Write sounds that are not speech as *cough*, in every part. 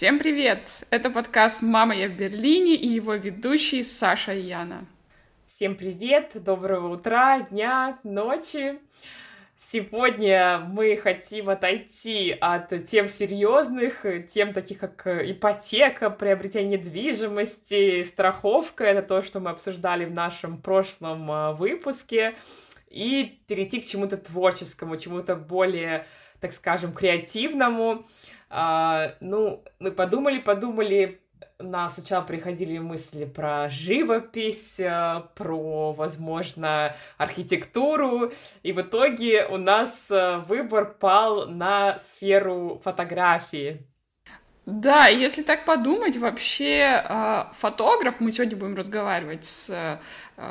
Всем привет! Это подкаст «Мама, я в Берлине» и его ведущий Саша и Яна. Всем привет! Доброго утра, дня, ночи! Сегодня мы хотим отойти от тем серьезных, тем таких как ипотека, приобретение недвижимости, страховка, это то, что мы обсуждали в нашем прошлом а, выпуске, и перейти к чему-то творческому, чему-то более, так скажем, креативному. А, ну, мы подумали, подумали, нас сначала приходили мысли про живопись, э, про, возможно, архитектуру, и в итоге у нас э, выбор пал на сферу фотографии. Да, если так подумать, вообще э, фотограф, мы сегодня будем разговаривать с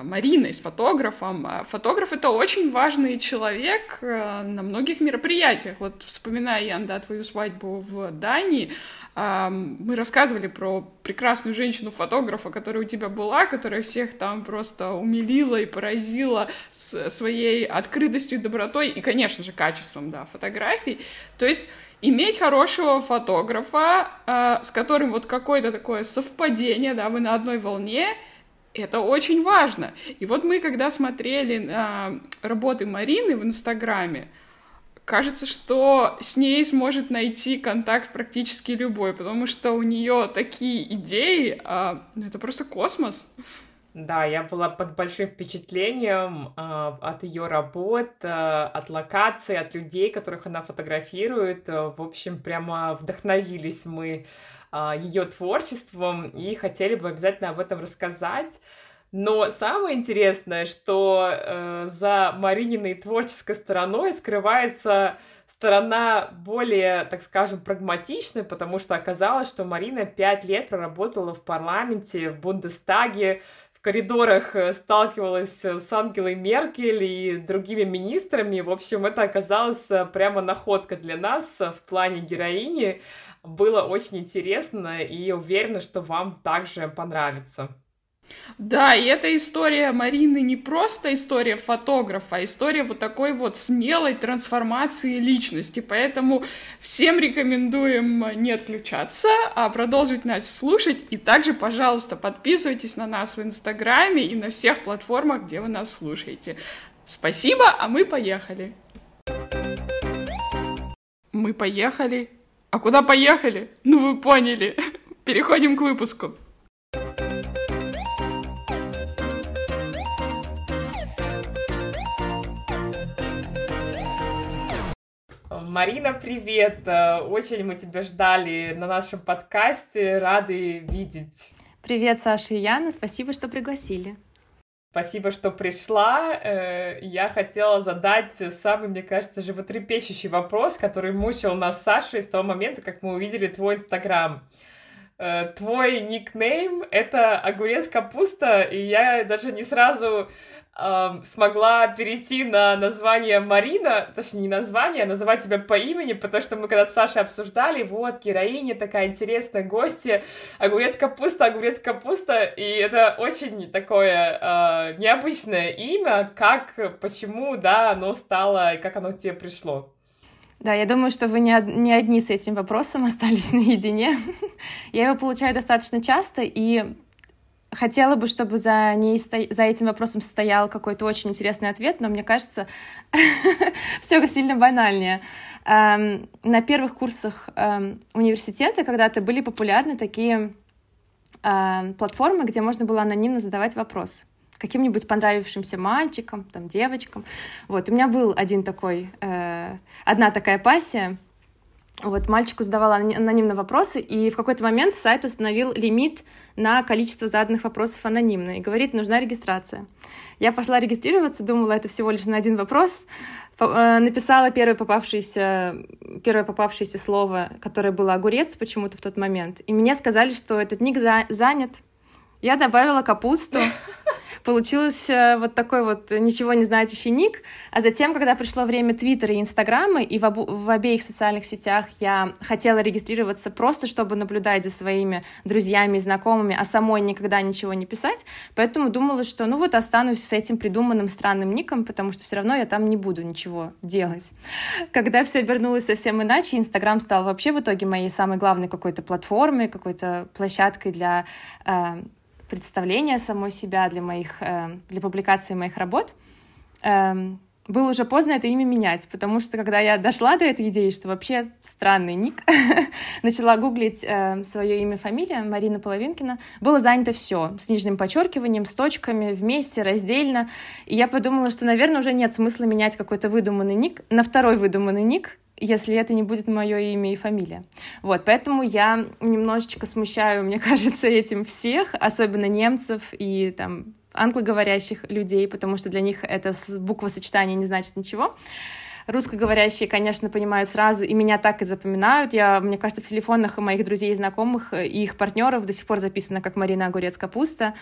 Мариной, с фотографом. Фотограф — это очень важный человек на многих мероприятиях. Вот вспоминая, Ян, да, твою свадьбу в Дании, мы рассказывали про прекрасную женщину-фотографа, которая у тебя была, которая всех там просто умилила и поразила своей открытостью и добротой, и, конечно же, качеством, да, фотографий. То есть иметь хорошего фотографа, э, с которым вот какое-то такое совпадение, да, вы на одной волне, это очень важно. И вот мы, когда смотрели на работы Марины в Инстаграме, кажется, что с ней сможет найти контакт практически любой, потому что у нее такие идеи, а, ну это просто космос. Да, я была под большим впечатлением э, от ее работ, э, от локаций, от людей, которых она фотографирует. Э, в общем, прямо вдохновились мы э, ее творчеством и хотели бы обязательно об этом рассказать. Но самое интересное, что э, за Марининой творческой стороной скрывается сторона более, так скажем, прагматичная, потому что оказалось, что Марина пять лет проработала в парламенте, в Бундестаге, коридорах э, сталкивалась с Ангелой Меркель и другими министрами. В общем, это оказалось э, прямо находка для нас в плане героини. Было очень интересно и уверена, что вам также понравится. Да, и эта история Марины не просто история фотографа, а история вот такой вот смелой трансформации личности. Поэтому всем рекомендуем не отключаться, а продолжить нас слушать. И также, пожалуйста, подписывайтесь на нас в Инстаграме и на всех платформах, где вы нас слушаете. Спасибо, а мы поехали. Мы поехали. А куда поехали? Ну вы поняли. *laughs* Переходим к выпуску. Марина, привет! Э, очень мы тебя ждали на нашем подкасте, рады видеть. Привет, Саша и Яна, спасибо, что пригласили. Спасибо, что пришла. Э, я хотела задать самый, мне кажется, животрепещущий вопрос, который мучил нас Саша с того момента, как мы увидели твой Инстаграм. Э, твой никнейм — это огурец капуста, и я даже не сразу смогла перейти на название Марина, точнее не название, а называть тебя по имени, потому что мы когда с Сашей обсуждали, вот, героиня такая интересная, гостья, огурец капуста, огурец капуста, и это очень такое э, необычное имя, как, почему, да, оно стало, как оно к тебе пришло. Да, я думаю, что вы не, не одни с этим вопросом *laughs* остались наедине. я его получаю достаточно часто, и Хотела бы, чтобы за, ней сто... за этим вопросом стоял какой-то очень интересный ответ, но мне кажется, *laughs* все сильно банальнее. Эм, на первых курсах эм, университета когда-то были популярны такие эм, платформы, где можно было анонимно задавать вопрос каким-нибудь понравившимся мальчикам, там, девочкам. Вот, у меня был один такой, э, одна такая пассия, вот мальчику задавала анонимно вопросы, и в какой-то момент сайт установил лимит на количество заданных вопросов анонимно, и говорит, нужна регистрация. Я пошла регистрироваться, думала, это всего лишь на один вопрос, э, написала первое попавшееся, первое попавшееся слово, которое было огурец почему-то в тот момент, и мне сказали, что этот ник за занят, Я добавила капусту, *laughs* Получилось э, вот такой вот ничего не знающий ник. А затем, когда пришло время Твиттера и Инстаграма, и в, обу- в обеих социальных сетях я хотела регистрироваться просто, чтобы наблюдать за своими друзьями и знакомыми, а самой никогда ничего не писать. Поэтому думала, что ну вот останусь с этим придуманным странным ником, потому что все равно я там не буду ничего делать. Когда все обернулось совсем иначе, Инстаграм стал вообще в итоге моей самой главной какой-то платформой, какой-то площадкой для э, представления самой себя для моих, э, для публикации моих работ, эм, было уже поздно это имя менять, потому что когда я дошла до этой идеи, что вообще странный ник, *laughs* начала гуглить э, свое имя, фамилия Марина Половинкина, было занято все с нижним подчеркиванием, с точками, вместе, раздельно. И я подумала, что, наверное, уже нет смысла менять какой-то выдуманный ник на второй выдуманный ник, если это не будет мое имя и фамилия. Вот, поэтому я немножечко смущаю, мне *laughs* кажется, этим всех, особенно немцев и там англоговорящих людей, потому что для них это буквосочетание не значит ничего. Русскоговорящие, конечно, понимают сразу, и меня так и запоминают. Я, мне кажется, в телефонах моих друзей и знакомых и их партнеров до сих пор записано как Марина Огурец Капуста,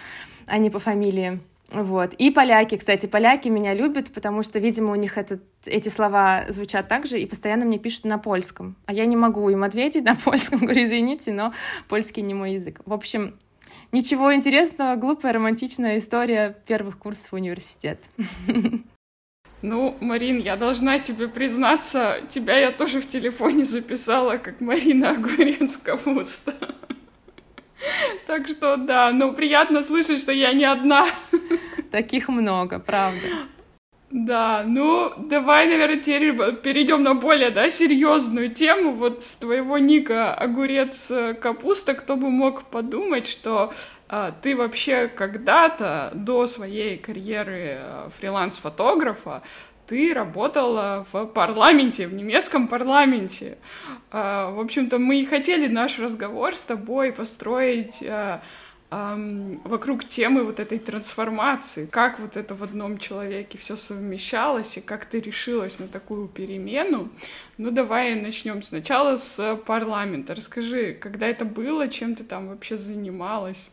а не по фамилии. Вот. И поляки, кстати, поляки меня любят, потому что, видимо, у них этот, эти слова звучат так же, и постоянно мне пишут на польском. А я не могу им ответить на *laughs* польском, говорю, извините, но польский не мой язык. В общем, ничего интересного, глупая, романтичная история первых курсов университета. *laughs* Ну, Марин, я должна тебе признаться, тебя я тоже в телефоне записала, как Марина Огурец Капуста. *laughs* Так что да, ну приятно слышать, что я не одна. *laughs* Таких много, правда. Да, ну давай, наверное, теперь перейдем на более, да, серьезную тему. Вот с твоего ника огурец э, капуста, кто бы мог подумать, что а, ты вообще когда-то до своей карьеры э, фриланс-фотографа ты работала в парламенте, в немецком парламенте. А, в общем-то, мы и хотели наш разговор с тобой построить а, вокруг темы вот этой трансформации, как вот это в одном человеке все совмещалось и как ты решилась на такую перемену. Ну, давай начнем сначала с парламента. Расскажи, когда это было, чем ты там вообще занималась?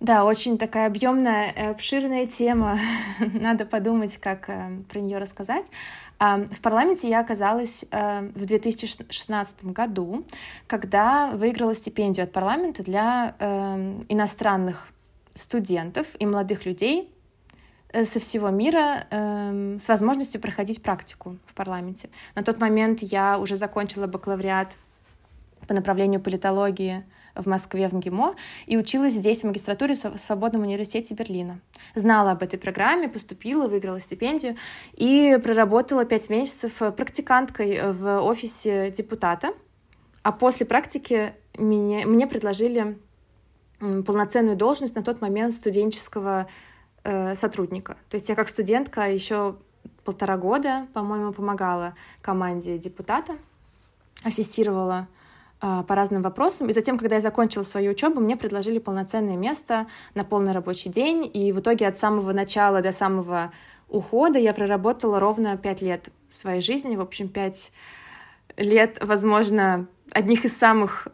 Да, очень такая объемная, э, обширная тема. *laughs* Надо подумать, как э, про нее рассказать. Э, в парламенте я оказалась э, в 2016 году, когда выиграла стипендию от парламента для иностранных студентов и молодых людей со всего мира э, с возможностью проходить практику в парламенте. На тот момент я уже закончила бакалавриат по направлению политологии в Москве, в МГИМО, и училась здесь в магистратуре в Свободном университете Берлина. Знала об этой программе, поступила, выиграла стипендию и проработала пять месяцев практиканткой в офисе депутата. А после практики мне, мне предложили полноценную должность на тот момент студенческого э, сотрудника. То есть я как студентка еще полтора года, по-моему, помогала команде депутата, ассистировала по разным вопросам. И затем, когда я закончила свою учебу, мне предложили полноценное место на полный рабочий день. И в итоге от самого начала до самого ухода я проработала ровно пять лет своей жизни. В общем, пять лет, возможно, одних из самых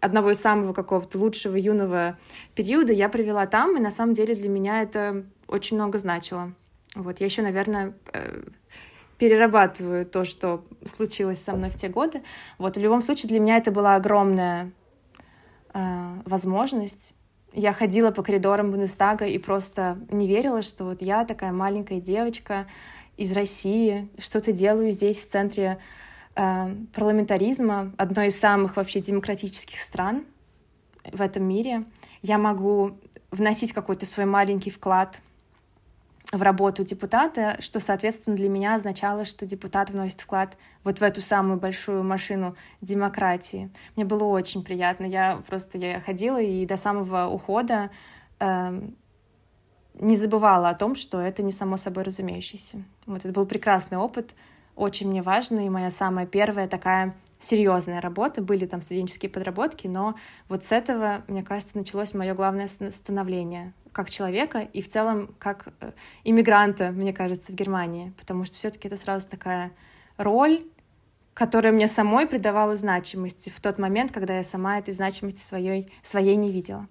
одного из самого какого-то лучшего юного периода я провела там, и на самом деле для меня это очень много значило. Вот, я еще, наверное, э, перерабатываю то, что случилось со мной в те годы. Вот, в любом случае, для меня это была огромная э, возможность. Я ходила по коридорам Бундестага и просто не верила, что вот я такая маленькая девочка из России, что-то делаю здесь, в центре э, парламентаризма, одной из самых вообще демократических стран в этом мире. Я могу вносить какой-то свой маленький вклад в работу депутата, что, соответственно, для меня означало, что депутат вносит вклад вот в эту самую большую машину демократии. Мне было очень приятно. Я просто я ходила и до самого ухода э, не забывала о том, что это не само собой разумеющееся. Вот это был прекрасный опыт, очень мне важный, и моя самая первая такая серьезная работа, были там студенческие подработки, но вот с этого, мне кажется, началось мое главное становление как человека и в целом как э, иммигранта, мне кажется, в Германии, потому что все-таки это сразу такая роль, которая мне самой придавала значимости в тот момент, когда я сама этой значимости своей, своей не видела.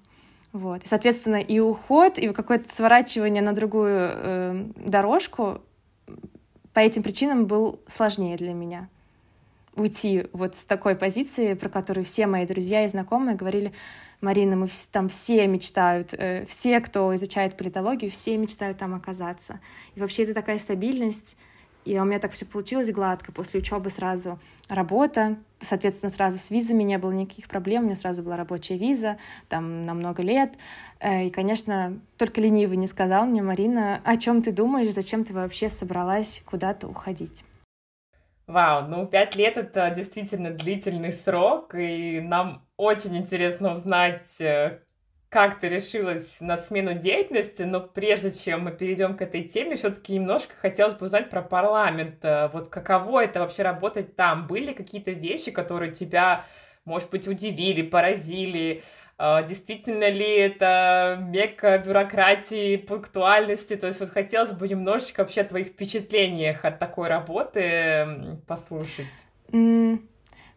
Вот. И, соответственно, и уход, и какое-то сворачивание на другую э, дорожку по этим причинам был сложнее для меня. Уйти вот с такой позиции, про которую все мои друзья и знакомые говорили, Марина, мы там все мечтают, э, все, кто изучает политологию, все мечтают там оказаться. И вообще это такая стабильность, и у меня так все получилось гладко. После учебы сразу работа, соответственно, сразу с визами не было никаких проблем. У меня сразу была рабочая виза, там на много лет. Э, и, конечно, только ленивый не сказал мне, Марина, о чем ты думаешь, зачем ты вообще собралась куда-то уходить? Вау, ну пять лет это действительно длительный срок, и нам очень интересно узнать, э, как ты решилась на смену деятельности, но прежде чем мы перейдем к этой теме, все-таки немножко хотелось бы узнать про парламент. Э, вот каково это вообще работать там? Были какие-то вещи, которые тебя, может быть, удивили, поразили? Э, действительно ли это мека бюрократии, пунктуальности? То есть вот хотелось бы немножечко вообще о твоих впечатлениях от такой работы послушать. Mm.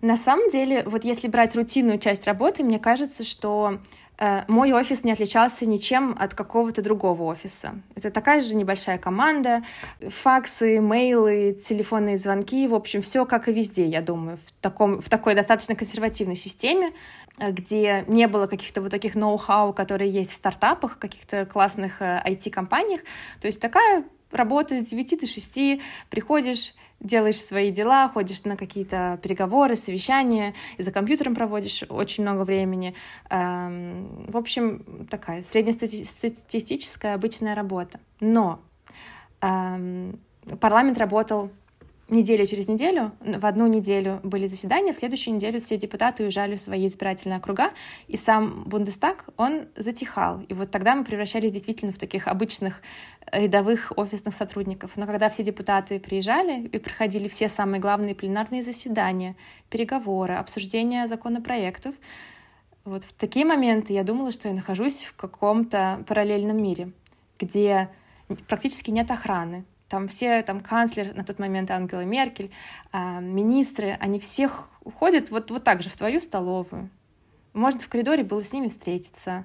На самом деле, вот если брать рутинную часть работы, мне кажется, что мой офис не отличался ничем от какого-то другого офиса. Это такая же небольшая команда, факсы, мейлы, телефонные звонки, в общем, все как и везде, я думаю, в, таком, в такой достаточно консервативной системе, э, где не было каких-то вот таких ноу-хау, которые есть в стартапах, каких-то классных IT-компаниях. Э, То есть такая работа с 9 до 6, приходишь, делаешь свои дела, ходишь на какие-то переговоры, совещания, и за компьютером проводишь очень много времени. Эм, в общем, такая среднестатистическая обычная работа. Но эм, парламент работал неделю через неделю, в одну неделю были заседания, в следующую неделю все депутаты уезжали в свои избирательные округа, и сам Бундестаг, он затихал. И вот тогда мы превращались действительно в таких обычных рядовых офисных сотрудников. Но когда все депутаты приезжали и проходили все самые главные пленарные заседания, переговоры, обсуждения законопроектов, вот в такие моменты я думала, что я нахожусь в каком-то параллельном мире, где практически нет охраны, там все, там канцлер на тот момент Ангела Меркель, э, министры, они всех уходят вот, вот так же в твою столовую. Можно в коридоре было с ними встретиться.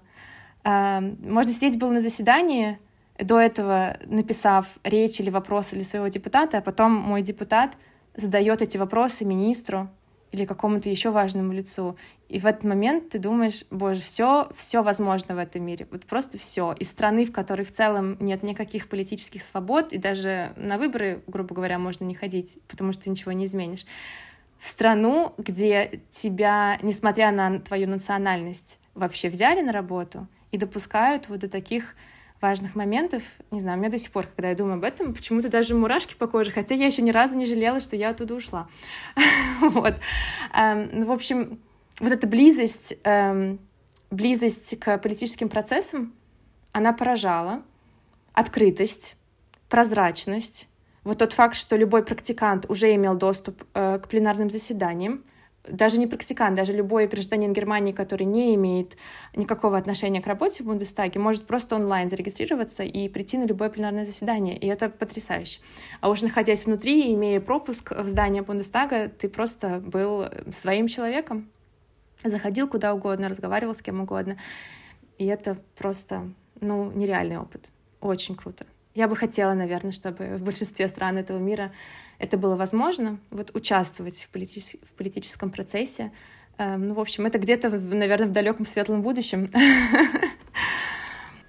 Э, можно сидеть было на заседании, до этого написав речь или вопрос или своего депутата, а потом мой депутат задает эти вопросы министру, или какому-то еще важному лицу. И в этот момент ты думаешь, боже, все, все возможно в этом мире. Вот просто все. Из страны, в которой в целом нет никаких политических свобод, и даже на выборы, грубо говоря, можно не ходить, потому что ничего не изменишь. В страну, где тебя, несмотря на твою национальность, вообще взяли на работу и допускают вот до таких важных моментов. Не знаю, у меня до сих пор, когда я думаю об этом, почему-то даже мурашки по коже, хотя я еще ни разу не жалела, что я оттуда ушла. *laughs* вот. Эм, ну, в общем, вот эта близость, эм, близость к политическим процессам, она поражала. Открытость, прозрачность, вот тот факт, что любой практикант уже имел доступ э, к пленарным заседаниям, даже не практикант, даже любой гражданин Германии, который не имеет никакого отношения к работе в Бундестаге, может просто онлайн зарегистрироваться и прийти на любое пленарное заседание, и это потрясающе. А уж находясь внутри, имея пропуск в здание Бундестага, ты просто был своим человеком, заходил куда угодно, разговаривал с кем угодно, и это просто, ну, нереальный опыт. Очень круто. Я бы хотела, наверное, чтобы в большинстве стран этого мира это было возможно, вот участвовать в, политическом, в политическом процессе. Эм, ну, в общем, это где-то, наверное, в далеком светлом будущем. *laughs*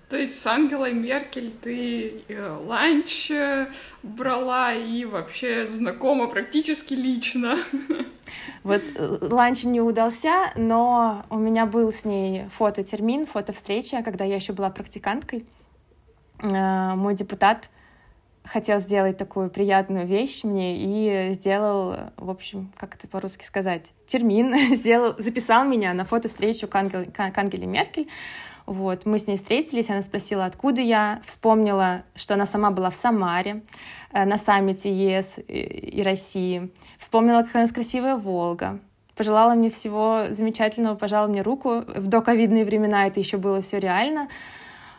То есть с Ангелой Меркель ты э, ланч э, брала и вообще знакома практически лично. Вот э, ланч не удался, но у меня был с ней фототермин, фотовстреча, когда я еще была практиканткой. Мой депутат хотел сделать такую приятную вещь мне и сделал, в общем, как это по-русски сказать, термин, *laughs* сделал, записал меня на фото-встречу к, Ангел, к Ангеле Меркель. Вот, мы с ней встретились, она спросила, откуда я, вспомнила, что она сама была в Самаре э, на саммите ЕС и России, вспомнила, какая у нас красивая Волга, пожелала мне всего замечательного, пожала мне руку. В доковидные времена это еще было все реально.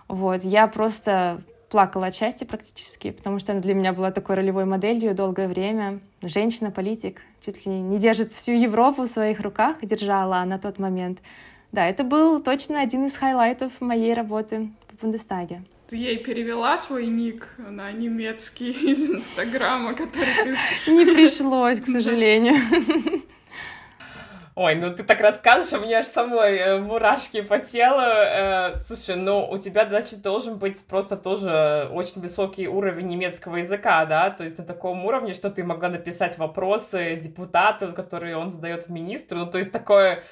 Вот, я просто плакала от счастья практически, потому что она для меня была такой ролевой моделью долгое время. Женщина-политик, чуть ли не держит всю Европу в своих руках, держала на тот момент. Да, это был точно один из хайлайтов моей работы в Бундестаге. Ты ей перевела свой ник на немецкий *laughs* из Инстаграма, который ты... *laughs* Не пришлось, к сожалению. Ой, ну ты так рассказываешь, у меня аж самой э, мурашки по телу. Э, слушай, ну у тебя, значит, должен быть просто тоже очень высокий уровень немецкого языка, да? То есть на таком уровне, что ты могла написать вопросы депутату, которые он задает министру. Ну, то есть такое,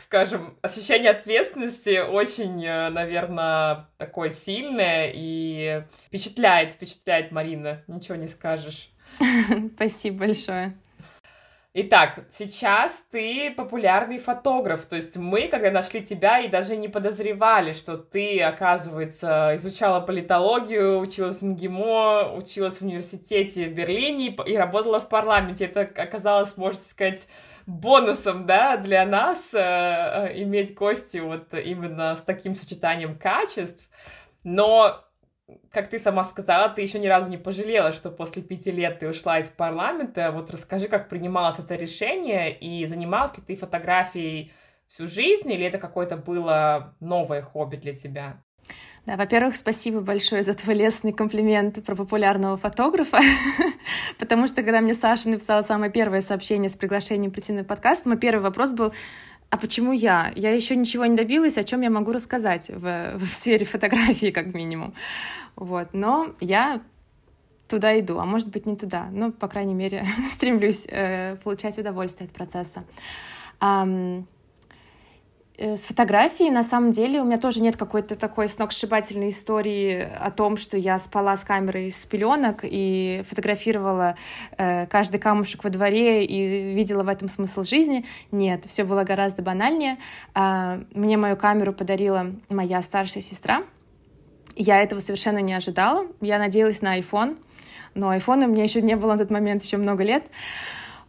скажем, ощущение ответственности очень, э, наверное, такое сильное и впечатляет, впечатляет Марина. Ничего не скажешь. *laughs* Спасибо большое. Итак, сейчас ты популярный фотограф, то есть мы, когда нашли тебя, и даже не подозревали, что ты, оказывается, изучала политологию, училась в МГИМО, училась в университете в Берлине и работала в парламенте. Это оказалось, можно сказать, бонусом, да, для нас э, э иметь гости вот именно с таким сочетанием качеств. Но как ты сама сказала, ты еще ни разу не пожалела, что после пяти лет ты ушла из парламента. Вот расскажи, как принималось это решение, и занималась ли ты фотографией всю жизнь, или это какое-то было новое хобби для тебя? Да, во-первых, спасибо большое за твой лестный комплимент про популярного фотографа, *laughs* потому что когда мне Саша написала самое первое сообщение с приглашением прийти на подкаст, мой первый вопрос был, а почему я? Я еще ничего не добилась, о чем я могу рассказать в, в сфере фотографии, как минимум. Вот. Но я туда иду, а может быть не туда. Ну, по крайней мере, *laughs* стремлюсь э, получать удовольствие от процесса. Um, с фотографией, на самом деле, у меня тоже нет какой-то такой сногсшибательной истории о том, что я спала с камерой с пеленок и фотографировала э, каждый камушек во дворе и видела в этом смысл жизни. Нет, все было гораздо банальнее. Э, мне мою камеру подарила моя старшая сестра. Я этого совершенно не ожидала. Я надеялась на iPhone, но айфона у меня еще не было на тот момент еще много лет.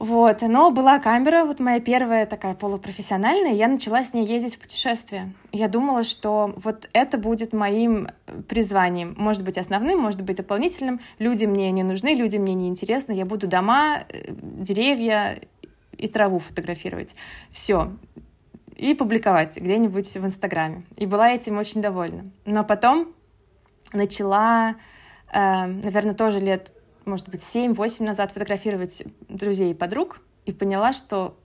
Вот, но была камера, вот моя первая такая полупрофессиональная, я начала с ней ездить в путешествия. Я думала, что вот это будет моим призванием. Может быть, основным, может быть, дополнительным. Люди мне не нужны, люди мне не интересны. Я буду дома, э, деревья и траву фотографировать. Все. И публиковать где-нибудь в Инстаграме. И была этим очень довольна. Но потом начала, э, наверное, тоже лет может быть, 7-8 назад фотографировать друзей и подруг и поняла, что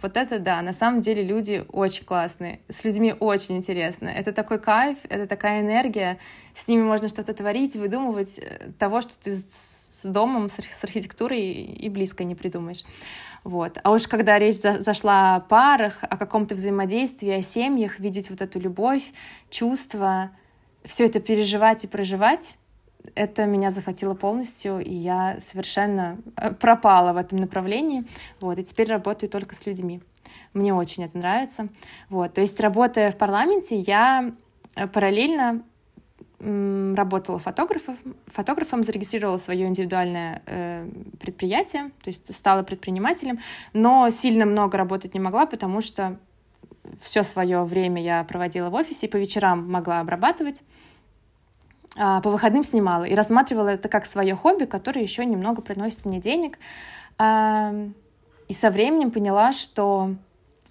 вот это да, на самом деле люди очень классные, с людьми очень интересно. Это такой кайф, это такая энергия, с ними можно что-то творить, выдумывать э, того, что ты с домом, с архитектурой и близко не придумаешь. Вот. А уж когда речь зашла о парах, о каком-то взаимодействии, о семьях, видеть вот эту любовь, чувства, все это переживать и проживать, это меня захватило полностью, и я совершенно э, пропала в этом направлении, вот, и теперь работаю только с людьми. Мне очень это нравится, вот, то есть работая в парламенте, я э, параллельно работала фотографом, фотографом, зарегистрировала свое индивидуальное э, предприятие, то есть стала предпринимателем, но сильно много работать не могла, потому что все свое время я проводила в офисе, и по вечерам могла обрабатывать, по выходным снимала и рассматривала это как свое хобби, которое еще немного приносит мне денег. И со временем поняла, что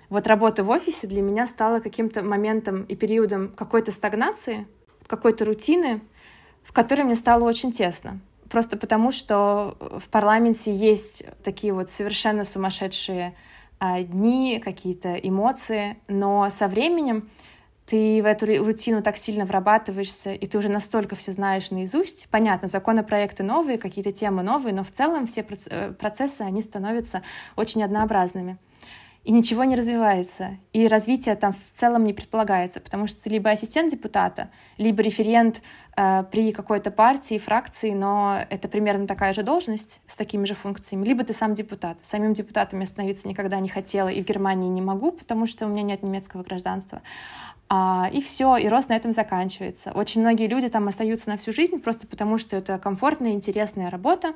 вот работа в офисе для меня стала каким-то моментом и периодом какой-то стагнации, какой-то рутины, в которой мне стало очень тесно. Просто потому, что в парламенте есть такие вот совершенно сумасшедшие а, дни, какие-то эмоции, но со временем ты в эту рутину так сильно врабатываешься, и ты уже настолько все знаешь наизусть. Понятно, законопроекты новые, какие-то темы новые, но в целом все э, процессы, они становятся очень однообразными. И ничего не развивается, и развитие там в целом не предполагается, потому что ты либо ассистент депутата, либо референт э, при какой-то партии, фракции, но это примерно такая же должность с такими же функциями, либо ты сам депутат. Самим депутатом я становиться никогда не хотела и в Германии не могу, потому что у меня нет немецкого гражданства. А, и все, и рост на этом заканчивается. Очень многие люди там остаются на всю жизнь просто потому, что это комфортная, интересная работа.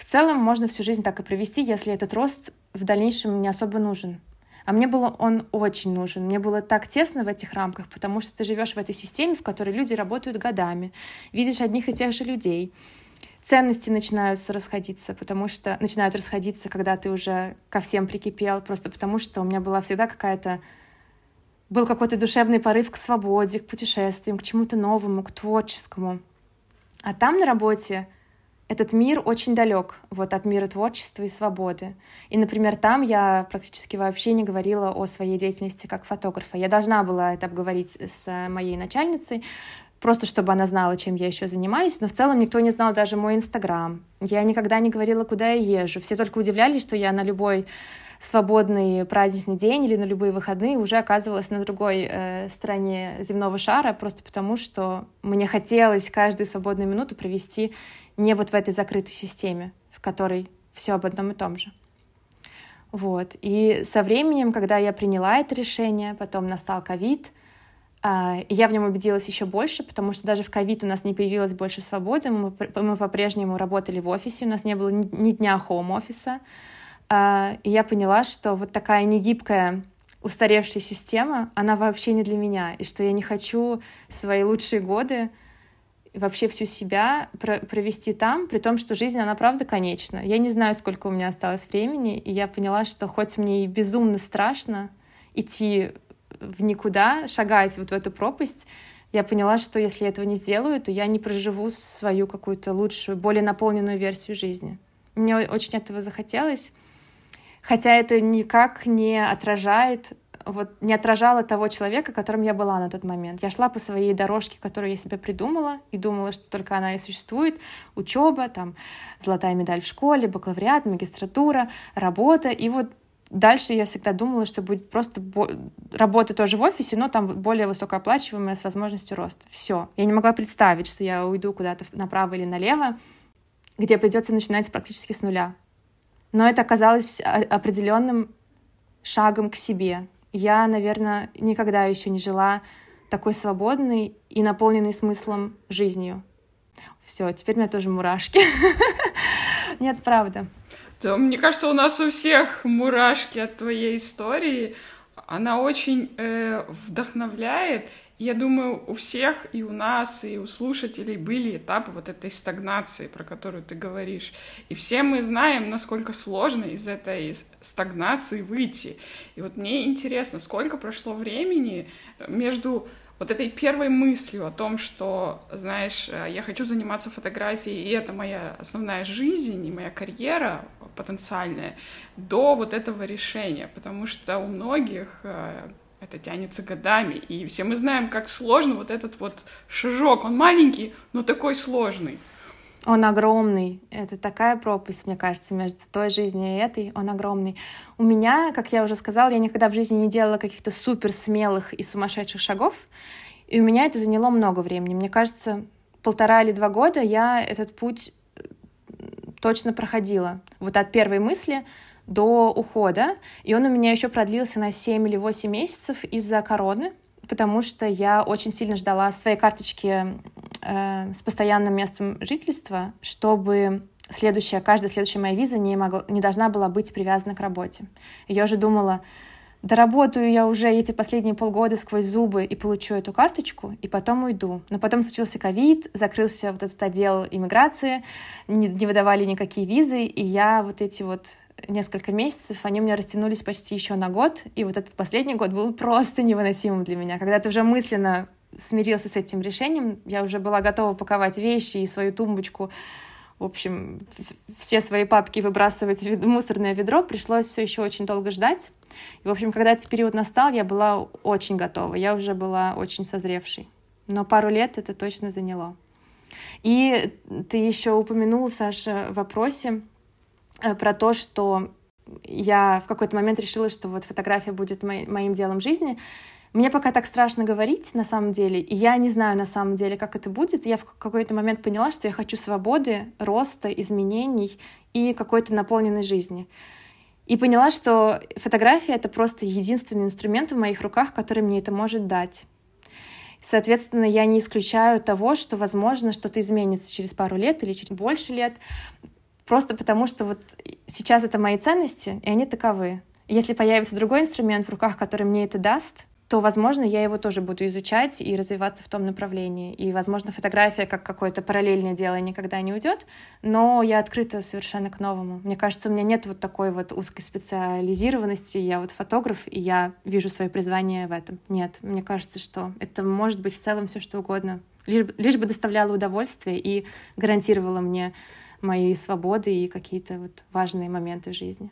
В целом можно всю жизнь так и провести, если этот рост в дальнейшем не особо нужен. А мне было он очень нужен. Мне было так тесно в этих рамках, потому что ты живешь в этой системе, в которой люди работают годами, видишь одних и тех же людей. Ценности начинаются расходиться, потому что начинают расходиться, когда ты уже ко всем прикипел, просто потому что у меня была всегда какая-то был какой-то душевный порыв к свободе, к путешествиям, к чему-то новому, к творческому. А там на работе этот мир очень далек вот от мира творчества и свободы. И, например, там я практически вообще не говорила о своей деятельности как фотографа. Я должна была это обговорить с моей начальницей, просто чтобы она знала, чем я еще занимаюсь, но в целом никто не знал даже мой Инстаграм. Я никогда не говорила, куда я езжу. Все только удивлялись, что я на любой свободный праздничный день или на любые выходные уже оказывалась на другой э, стороне земного шара, просто потому что мне хотелось каждую свободную минуту провести не вот в этой закрытой системе, в которой все об одном и том же. Вот. И со временем, когда я приняла это решение, потом настал ковид, а, и я в нем убедилась еще больше, потому что даже в ковид у нас не появилось больше свободы, мы, мы по-прежнему работали в офисе, у нас не было ни, ни дня хоум-офиса, а, и я поняла, что вот такая негибкая устаревшая система, она вообще не для меня, и что я не хочу свои лучшие годы вообще всю себя провести там, при том, что жизнь, она правда конечна. Я не знаю, сколько у меня осталось времени, и я поняла, что хоть мне и безумно страшно идти в никуда, шагать вот в эту пропасть, я поняла, что если я этого не сделаю, то я не проживу свою какую-то лучшую, более наполненную версию жизни. Мне очень этого захотелось, хотя это никак не отражает вот не отражала того человека, которым я была на тот момент. Я шла по своей дорожке, которую я себе придумала, и думала, что только она и существует. Учеба, там, золотая медаль в школе, бакалавриат, магистратура, работа. И вот дальше я всегда думала, что будет просто работа тоже в офисе, но там более высокооплачиваемая с возможностью роста. Все. Я не могла представить, что я уйду куда-то направо или налево, где придется начинать практически с нуля. Но это оказалось определенным шагом к себе, я, наверное, никогда еще не жила такой свободной и наполненной смыслом жизнью. Все, теперь у меня тоже мурашки. *laughs* Нет, правда. Да, мне кажется, у нас у всех мурашки от твоей истории. Она очень э, вдохновляет я думаю, у всех, и у нас, и у слушателей были этапы вот этой стагнации, про которую ты говоришь. И все мы знаем, насколько сложно из этой стагнации выйти. И вот мне интересно, сколько прошло времени между вот этой первой мыслью о том, что, знаешь, я хочу заниматься фотографией, и это моя основная жизнь и моя карьера потенциальная, до вот этого решения. Потому что у многих э, это тянется годами. И все мы знаем, как сложно вот этот вот шажок. Он маленький, но такой сложный. Он огромный. Это такая пропасть, мне кажется, между той жизнью и этой. Он огромный. У меня, как я уже сказала, я никогда в жизни не делала каких-то супер смелых и сумасшедших шагов. И у меня это заняло много времени. Мне кажется, полтора или два года я этот путь точно проходила. Вот от первой мысли до ухода, и он у меня еще продлился на 7 или 8 месяцев из-за короны, потому что я очень сильно ждала своей карточки э, с постоянным местом жительства, чтобы следующая, каждая следующая моя виза не, могла, не должна была быть привязана к работе. Я уже думала, доработаю я уже эти последние полгода сквозь зубы и получу эту карточку, и потом уйду. Но потом случился ковид, закрылся вот этот отдел иммиграции, не, не выдавали никакие визы, и я вот эти вот несколько месяцев, они у меня растянулись почти еще на год, и вот этот последний год был просто невыносимым для меня. Когда ты уже мысленно смирился с этим решением, я уже была готова паковать вещи и свою тумбочку, в общем, все свои папки выбрасывать в мусорное ведро, пришлось все еще очень долго ждать. И, в общем, когда этот период настал, я была очень готова, я уже была очень созревшей. Но пару лет это точно заняло. И ты еще упомянул, Саша, в вопросе про то, что я в какой-то момент решила, что вот фотография будет мо- моим делом жизни. Мне пока так страшно говорить, на самом деле, и я не знаю на самом деле, как это будет. Я в какой-то момент поняла, что я хочу свободы, роста, изменений и какой-то наполненной жизни. И поняла, что фотография — это просто единственный инструмент в моих руках, который мне это может дать. Соответственно, я не исключаю того, что, возможно, что-то изменится через пару лет или через больше лет. Просто потому, что вот сейчас это мои ценности, и они таковы. Если появится другой инструмент в руках, который мне это даст, то, возможно, я его тоже буду изучать и развиваться в том направлении. И, возможно, фотография как какое-то параллельное дело никогда не уйдет, но я открыта совершенно к новому. Мне кажется, у меня нет вот такой вот узкой специализированности. Я вот фотограф, и я вижу свое призвание в этом. Нет, мне кажется, что это может быть в целом все что угодно. Лишь, лишь бы доставляло удовольствие и гарантировало мне мои свободы и какие-то вот важные моменты в жизни.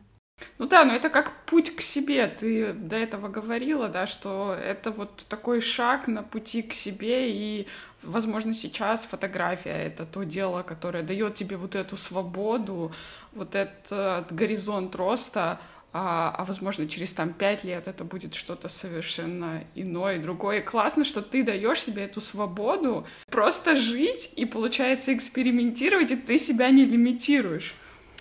Ну да, но это как путь к себе. Ты до этого говорила, да, что это вот такой шаг на пути к себе, и, возможно, сейчас фотография — это то дело, которое дает тебе вот эту свободу, вот этот горизонт роста, а, а возможно, через там пять лет это будет что-то совершенно иное, другое. Классно, что ты даешь себе эту свободу просто жить и, получается, экспериментировать, и ты себя не лимитируешь.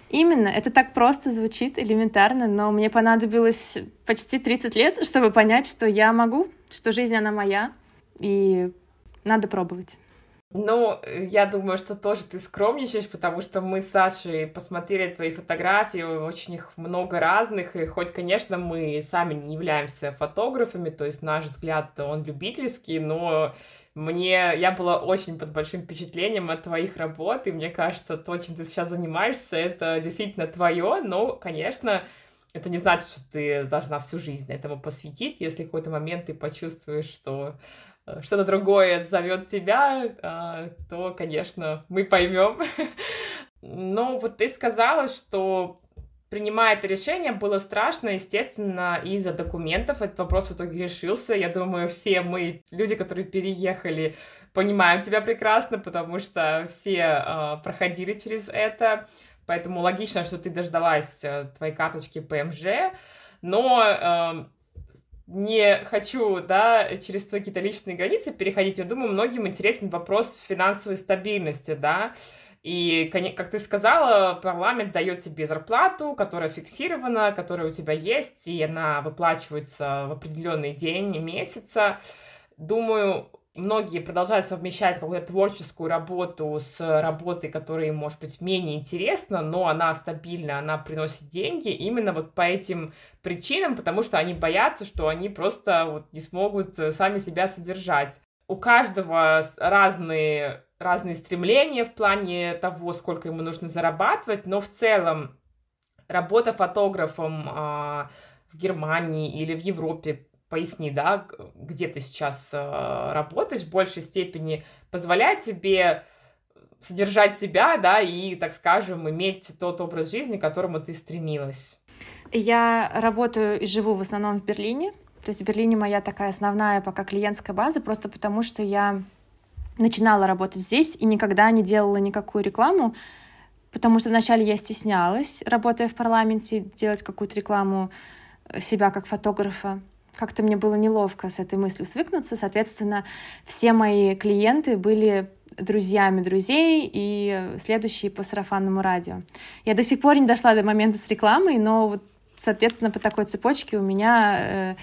Именно, это так просто звучит, элементарно, но мне понадобилось почти 30 лет, чтобы понять, что я могу, что жизнь, она моя, и надо пробовать. Ну, я думаю, что тоже ты скромничаешь, потому что мы с Сашей посмотрели твои фотографии, очень их много разных, и хоть, конечно, мы сами не являемся фотографами, то есть наш взгляд, он любительский, но мне, я была очень под большим впечатлением от твоих работ, и мне кажется, то, чем ты сейчас занимаешься, это действительно твое, но, конечно, это не значит, что ты должна всю жизнь этому посвятить. Если в какой-то момент ты почувствуешь, что э, что-то другое зовет тебя, э, то, конечно, мы поймем. *laughs* Но вот ты сказала, что принимая это решение, было страшно, естественно, из-за документов. Этот вопрос в итоге решился. Я думаю, все мы, люди, которые переехали, понимаем тебя прекрасно, потому что все э, проходили через это. Поэтому логично, что ты дождалась э, твоей карточки ПМЖ. Но э, не хочу, да, через твои какие-то личные границы переходить. Я думаю, многим интересен вопрос финансовой стабильности, да. И, как ты сказала, парламент дает тебе зарплату, которая фиксирована, которая у тебя есть, и она выплачивается в определенный день месяца. Думаю, многие продолжают совмещать какую-то творческую работу с работой, которая может быть, менее интересна, но она стабильна, она приносит деньги именно вот по этим причинам, потому что они боятся, что они просто вот не смогут сами себя содержать. У каждого разные разные стремления в плане того, сколько ему нужно зарабатывать, но в целом работа фотографом а, в Германии или в Европе, поясни, да, где ты сейчас а, работаешь, в большей степени позволяет тебе содержать себя, да, и, так скажем, иметь тот образ жизни, к которому ты стремилась? Я работаю и живу в основном в Берлине. То есть в Берлине моя такая основная пока клиентская база, просто потому что я начинала работать здесь и никогда не делала никакую рекламу, потому что вначале я стеснялась, работая в парламенте, делать какую-то рекламу э, себя как фотографа. Как-то мне было неловко с этой мыслью свыкнуться. Соответственно, все мои клиенты были друзьями друзей и следующие по сарафанному радио. Я до сих пор не дошла до момента с рекламой, но вот, соответственно, по такой цепочке у меня э,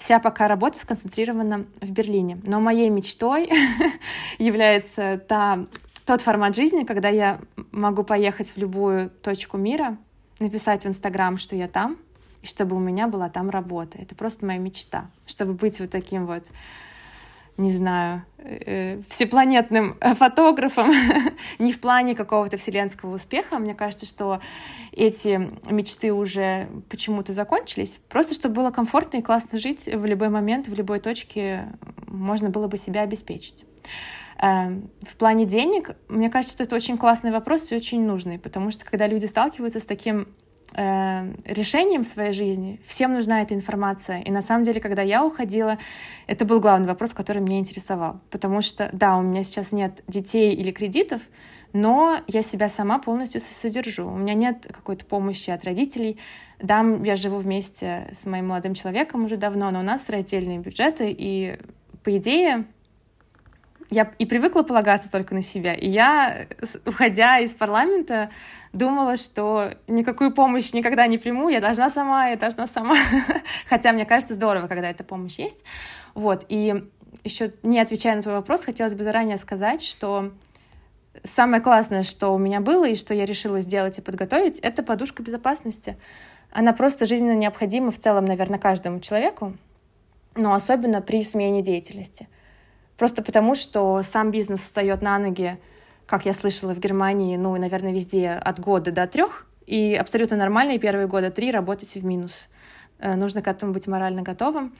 Вся пока работа сконцентрирована в Берлине. Но моей мечтой *laughs* является та, тот формат жизни, когда я могу поехать в любую точку мира, написать в Инстаграм, что я там, и чтобы у меня была там работа. Это просто моя мечта, чтобы быть вот таким вот не знаю, э, всепланетным *laughs* фотографом, *laughs* не в плане какого-то вселенского успеха. Мне кажется, что эти мечты уже почему-то закончились. Просто чтобы было комфортно и классно жить в любой момент, в любой точке можно было бы себя обеспечить. Э, в плане денег, мне кажется, что это очень классный вопрос и очень нужный, потому что когда люди сталкиваются с таким э, решением в своей жизни. Всем нужна эта информация. И на самом деле, когда я уходила, это был главный вопрос, который меня интересовал. Потому что, да, у меня сейчас нет детей или кредитов, но я себя сама полностью содержу. У меня нет какой-то помощи от родителей. Да, я живу вместе с моим молодым человеком уже давно, но у нас раздельные бюджеты, и, по идее, я и привыкла полагаться только на себя. И я, уходя из парламента, думала, что никакую помощь никогда не приму, я должна сама, я должна сама. *laughs* Хотя мне кажется здорово, когда эта помощь есть. Вот, и еще не отвечая на твой вопрос, хотелось бы заранее сказать, что самое классное, что у меня было и что я решила сделать и подготовить, это подушка безопасности. Она просто жизненно необходима в целом, наверное, каждому человеку. но особенно при смене деятельности. Просто потому, что сам бизнес встает на ноги, как я слышала в Германии, ну, наверное, везде от года до трех, и абсолютно нормально и первые года три работать в минус. Э, нужно к этому быть морально готовым.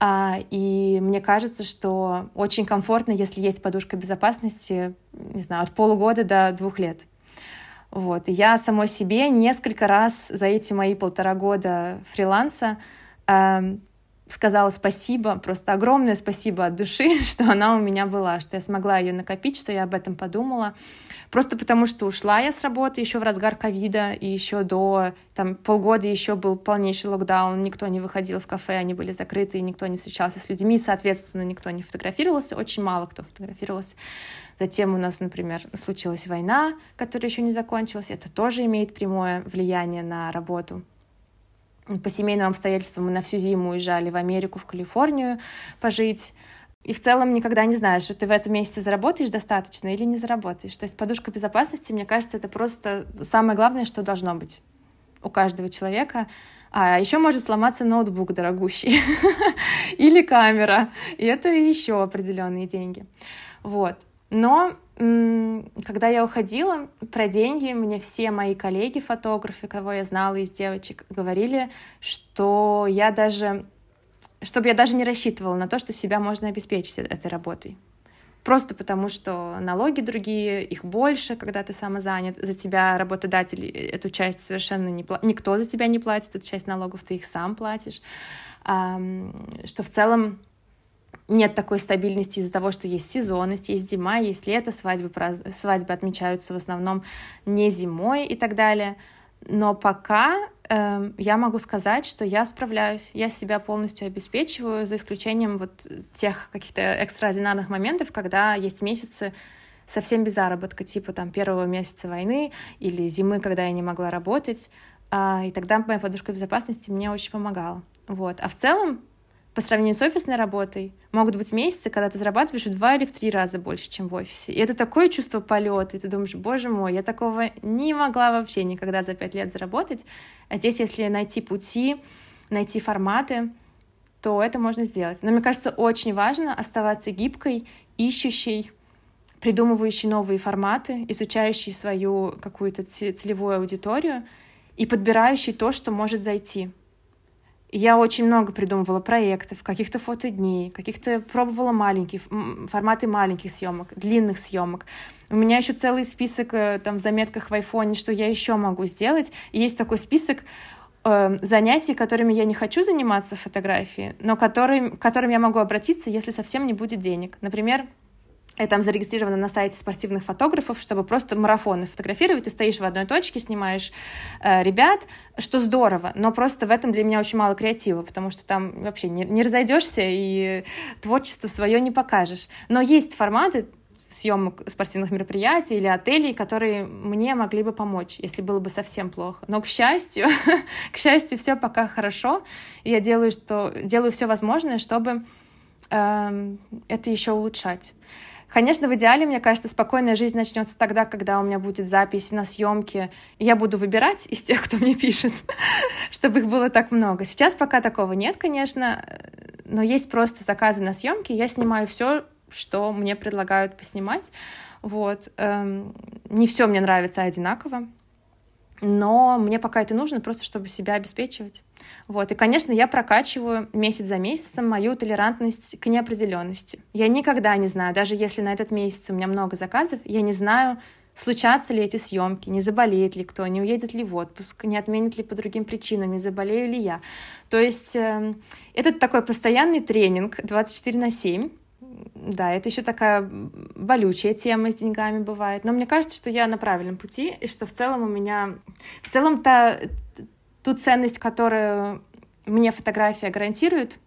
А, и мне кажется, что очень комфортно, если есть подушка безопасности, не знаю, от полугода до двух лет. Вот. И я самой себе несколько раз за эти мои полтора года фриланса э, сказала спасибо, просто огромное спасибо от души, *laughs* что она у меня была, что я смогла ее накопить, что я об этом подумала. Просто потому, что ушла я с работы еще в разгар ковида, и еще до там, полгода еще был полнейший локдаун, никто не выходил в кафе, они были закрыты, и никто не встречался с людьми, соответственно, никто не фотографировался, очень мало кто фотографировался. Затем у нас, например, случилась война, которая еще не закончилась, это тоже имеет прямое влияние на работу по семейным обстоятельствам мы на всю зиму уезжали в Америку, в Калифорнию пожить. И в целом никогда не знаешь, что ты в этом месяце заработаешь достаточно или не заработаешь. То есть подушка безопасности, мне кажется, это просто самое главное, что должно быть у каждого человека. А еще может сломаться ноутбук дорогущий *laughs* или камера. И это еще определенные деньги. Вот. Но когда я уходила, про деньги мне все мои коллеги-фотографы, кого я знала из девочек, говорили, что я даже, чтобы я даже не рассчитывала на то, что себя можно обеспечить этой работой. Просто потому, что налоги другие, их больше, когда ты самозанят. За тебя работодатель эту часть совершенно не платит. Никто за тебя не платит, эту часть налогов ты их сам платишь. Что в целом нет такой стабильности из-за того, что есть сезонность, есть зима, есть лето, свадьбы, праз... свадьбы отмечаются в основном не зимой и так далее. Но пока э, я могу сказать, что я справляюсь, я себя полностью обеспечиваю, за исключением вот тех каких-то экстраординарных моментов, когда есть месяцы совсем без заработка, типа там первого месяца войны или зимы, когда я не могла работать, э, и тогда моя подушка безопасности мне очень помогала. Вот. А в целом по сравнению с офисной работой могут быть месяцы, когда ты зарабатываешь в два или в три раза больше, чем в офисе. И это такое чувство полета, и ты думаешь, боже мой, я такого не могла вообще никогда за пять лет заработать. А здесь, если найти пути, найти форматы, то это можно сделать. Но мне кажется, очень важно оставаться гибкой, ищущей, придумывающей новые форматы, изучающей свою какую-то целевую аудиторию и подбирающей то, что может зайти. Я очень много придумывала проектов, каких-то фотодней, каких-то пробовала маленькие форматы маленьких съемок, длинных съемок. У меня еще целый список э, там в заметках в айфоне, что я еще могу сделать. И есть такой список э, занятий, которыми я не хочу заниматься в фотографии, но который, к которым я могу обратиться, если совсем не будет денег. Например, я там зарегистрирована на сайте спортивных фотографов, чтобы просто марафоны фотографировать. Ты стоишь в одной точке, снимаешь э, ребят, что здорово, но просто в этом для меня очень мало креатива, потому что там вообще не, не разойдешься и творчество свое не покажешь. Но есть форматы съемок спортивных мероприятий или отелей, которые мне могли бы помочь, если было бы совсем плохо. Но, к счастью, *laughs* к счастью, все пока хорошо, я делаю, что, делаю все возможное, чтобы э, это еще улучшать. Конечно, в идеале, мне кажется, спокойная жизнь начнется тогда, когда у меня будет запись на съемке, и я буду выбирать из тех, кто мне пишет, *laughs* чтобы их было так много. Сейчас пока такого нет, конечно, но есть просто заказы на съемки, я снимаю все, что мне предлагают поснимать. Вот. Эм, не все мне нравится одинаково но мне пока это нужно просто, чтобы себя обеспечивать. Вот. И, конечно, я прокачиваю месяц за месяцем мою толерантность к неопределенности. Я никогда не знаю, даже если на этот месяц у меня много заказов, я не знаю, случатся ли эти съемки, не заболеет ли кто, не уедет ли в отпуск, не отменит ли по другим причинам, не заболею ли я. То есть э, это такой постоянный тренинг 24 на 7, да, это еще такая болючая тема с деньгами бывает. Но мне кажется, что я на правильном пути, и что в целом у меня... В целом та, ту ценность, которую мне фотография гарантирует,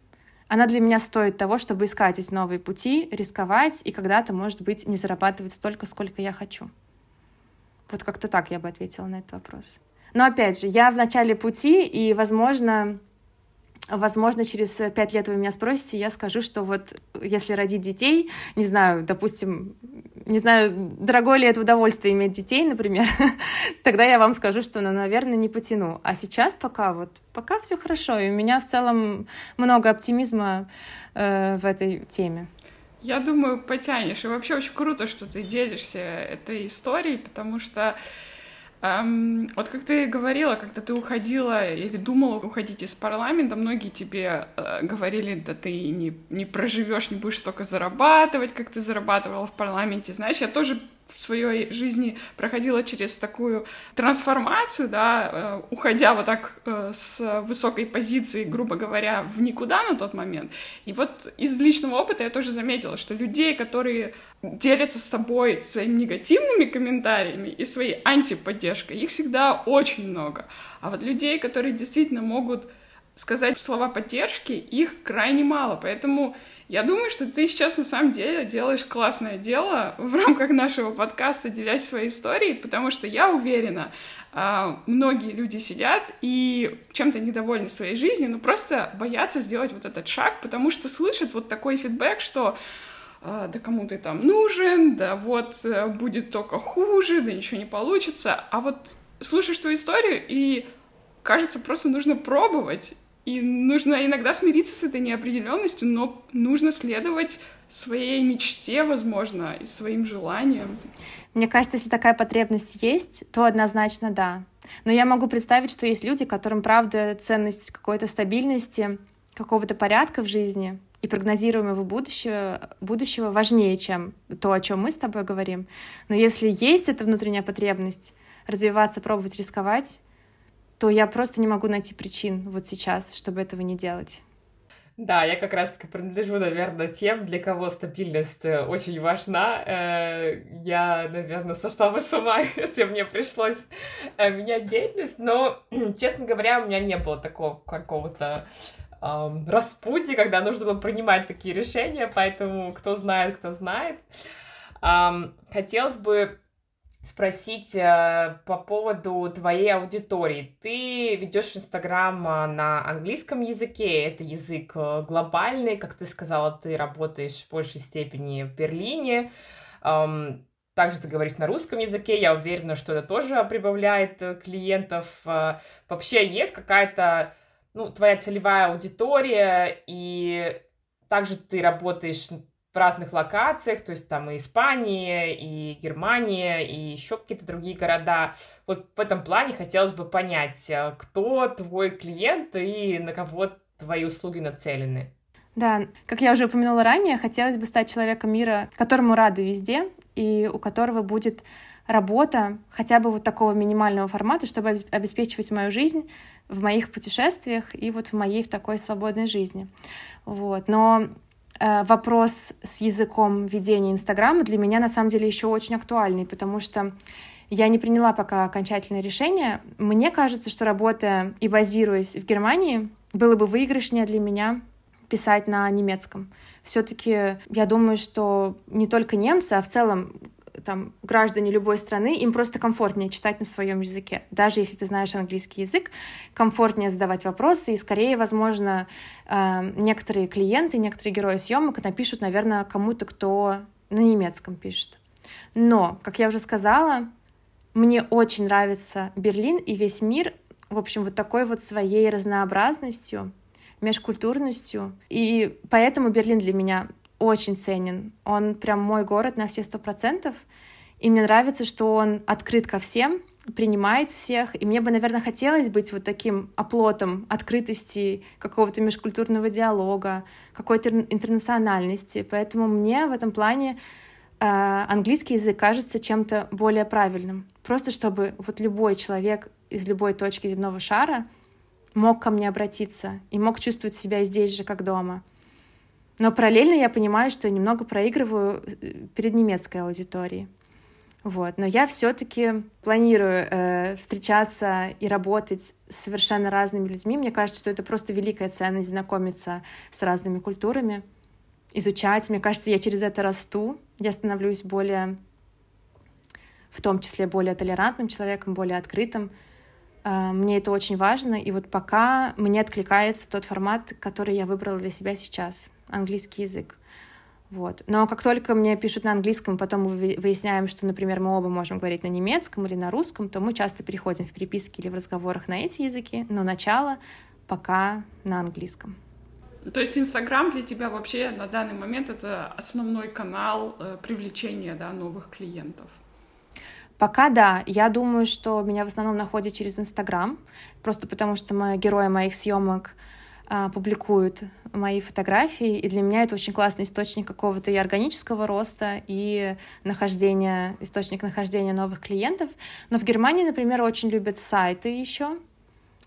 она для меня стоит того, чтобы искать эти новые пути, рисковать и когда-то, может быть, не зарабатывать столько, сколько я хочу. Вот как-то так я бы ответила на этот вопрос. Но опять же, я в начале пути, и, возможно, Возможно, через пять лет вы меня спросите, я скажу, что вот если родить детей, не знаю, допустим, не знаю, дорогое ли это удовольствие иметь детей, например, *laughs* тогда я вам скажу, что, ну, наверное, не потяну. А сейчас пока вот, пока все хорошо, и у меня в целом много оптимизма э, в этой теме. Я думаю, потянешь. И вообще очень круто, что ты делишься этой историей, потому что Эм, вот как ты говорила, когда ты уходила или думала уходить из парламента, многие тебе э, говорили, да ты не, не проживешь, не будешь столько зарабатывать, как ты зарабатывала в парламенте. Знаешь, я тоже в своей жизни проходила через такую трансформацию, да, э, уходя вот так э, с высокой позиции, грубо говоря, в никуда на тот момент. И вот из личного опыта я тоже заметила, что людей, которые делятся с тобой своими негативными комментариями и своей антиподдержкой, их всегда очень много. А вот людей, которые действительно могут сказать слова поддержки, их крайне мало. Поэтому я думаю, что ты сейчас на самом деле делаешь классное дело в рамках нашего подкаста, делясь своей историей, потому что я уверена, а, многие люди сидят и чем-то недовольны своей жизнью, но просто боятся сделать вот этот шаг, потому что слышат вот такой фидбэк, что а, да кому ты там нужен, да вот э, будет только хуже, да ничего не получится. А вот слушаешь твою историю, и кажется, просто нужно пробовать. И нужно иногда смириться с этой неопределенностью, но нужно следовать своей мечте, возможно, и своим желаниям. Мне кажется, если такая потребность есть, то однозначно да. Но я могу представить, что есть люди, которым, правда, ценность какой-то стабильности, какого-то порядка в жизни и прогнозируемого будущего, будущего важнее, чем то, о чем мы с тобой говорим. Но если есть эта внутренняя потребность развиваться, пробовать, рисковать, то я просто не могу найти причин вот сейчас, чтобы этого не делать. Да, я как раз-таки принадлежу, наверное, тем, для кого стабильность э, очень важна. Э, я, наверное, сошла бы с ума, *laughs* если мне пришлось э, менять деятельность, но, *clears throat* честно говоря, у меня не было такого какого-то распутия, когда нужно было принимать такие решения, поэтому кто знает, кто знает. Хотелось бы спросить э, по поводу твоей аудитории. Ты ведешь Инстаграм э, на английском языке, это язык э, глобальный, как ты сказала, ты работаешь в большей степени в Берлине. Также ты говоришь на русском языке, я уверена, что это тоже прибавляет клиентов. Вообще есть какая-то, ну, твоя целевая аудитория, и также ты работаешь в разных локациях, то есть там и Испания, и Германия, и еще какие-то другие города. Вот в этом плане хотелось бы понять, э, кто твой клиент и на кого твои услуги нацелены. Да, как я уже упомянула ранее, хотелось бы стать человеком мира, которому рады везде, и у которого будет работа хотя бы вот такого минимального формата, чтобы обеспечивать мою жизнь в моих путешествиях и вот в моей в такой свободной жизни. Вот. Но вопрос с языком ведения Инстаграма для меня на самом деле еще очень актуальный, потому что я не приняла пока окончательное решение. Мне кажется, что работая и базируясь в Германии, было бы выигрышнее для меня писать на немецком. Все-таки я думаю, что не только немцы, а в целом там, граждане любой страны, им просто комфортнее читать на своем языке. Даже если ты знаешь английский язык, комфортнее задавать вопросы, и скорее, возможно, э, некоторые клиенты, некоторые герои съемок напишут, наверное, кому-то, кто на немецком пишет. Но, как я уже сказала, мне очень нравится Берлин и весь мир, в общем, вот такой вот своей разнообразностью, межкультурностью. И поэтому Берлин для меня очень ценен. Он прям мой город на все сто процентов. И мне нравится, что он открыт ко всем, принимает всех. И мне бы, наверное, хотелось быть вот таким оплотом открытости, какого-то межкультурного диалога, какой-то интернациональности. Поэтому мне в этом плане э, английский язык кажется чем-то более правильным. Просто чтобы вот любой человек из любой точки земного шара мог ко мне обратиться и мог чувствовать себя здесь же, как дома. Но параллельно я понимаю, что я немного проигрываю э, перед немецкой аудиторией. Вот. Но я все-таки планирую э, встречаться и работать с совершенно разными людьми. Мне кажется, что это просто великая ценность знакомиться с разными культурами, изучать. Мне кажется, я через это расту, я становлюсь более, в том числе более толерантным человеком, более открытым. А, мне это очень важно, и вот пока мне откликается тот формат, который я выбрала для себя сейчас, английский язык. Вот. Но как только мне пишут на английском, потом мы выясняем, что, например, мы оба можем говорить на немецком или на русском, то мы часто переходим в переписке или в разговорах на эти языки, но начало пока на английском. То есть Инстаграм для тебя вообще на данный момент это основной канал э, привлечения да, новых клиентов? Пока да. Я думаю, что меня в основном находят через Инстаграм, просто потому что мои герои моих съемок публикуют мои фотографии, и для меня это очень классный источник какого-то и органического роста, и нахождения, источник нахождения новых клиентов. Но в Германии, например, очень любят сайты еще,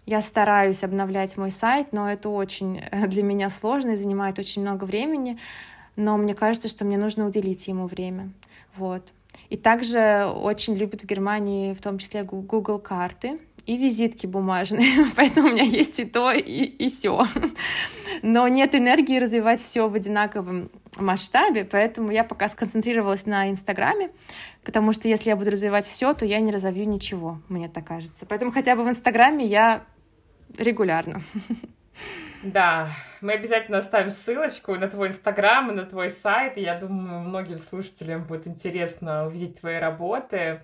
я стараюсь обновлять мой сайт, но это очень э, для меня сложно и занимает очень много времени. Но мне кажется, что мне нужно уделить ему время. Вот. И также очень любят в Германии, в том числе Google карты и визитки бумажные, *laughs* поэтому у меня есть и то, и, и все. Но нет энергии развивать все в одинаковом масштабе, поэтому я пока сконцентрировалась на Инстаграме, потому что если я буду развивать все, то я не разовью ничего, мне так кажется. Поэтому хотя бы в Инстаграме я регулярно. Да, мы обязательно оставим ссылочку на твой инстаграм и на твой сайт. И я думаю, многим слушателям будет интересно увидеть твои работы.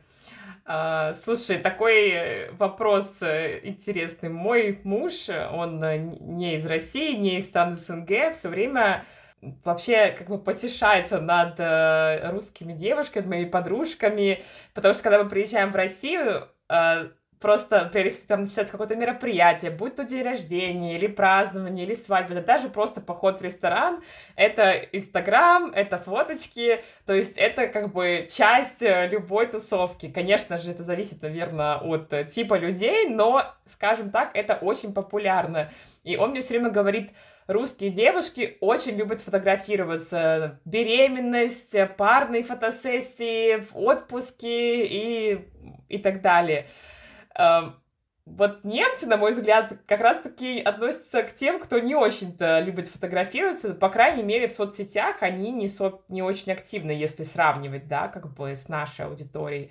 А, слушай, такой вопрос э, интересный. Мой муж, он э, не из России, не из стран СНГ, все время вообще как бы потешается над э, русскими девушками, моими подружками, потому что когда мы приезжаем в Россию, просто, там начинается какое-то мероприятие, будь то день рождения, или празднование, или свадьба, да даже просто поход в ресторан, это Инстаграм, это фоточки, то есть это как бы часть э, любой тусовки. Конечно же, это зависит, наверное, от э, типа людей, но, скажем так, это очень популярно. И он мне все время говорит, русские девушки очень любят фотографироваться. Беременность, парные фотосессии, в отпуске и, и так далее. Эм, вот немцы, на мой взгляд, как раз-таки относятся к тем, кто не очень-то любит фотографироваться, по крайней мере, в соцсетях они не, со... не очень активны, если сравнивать, да, как бы с нашей аудиторией.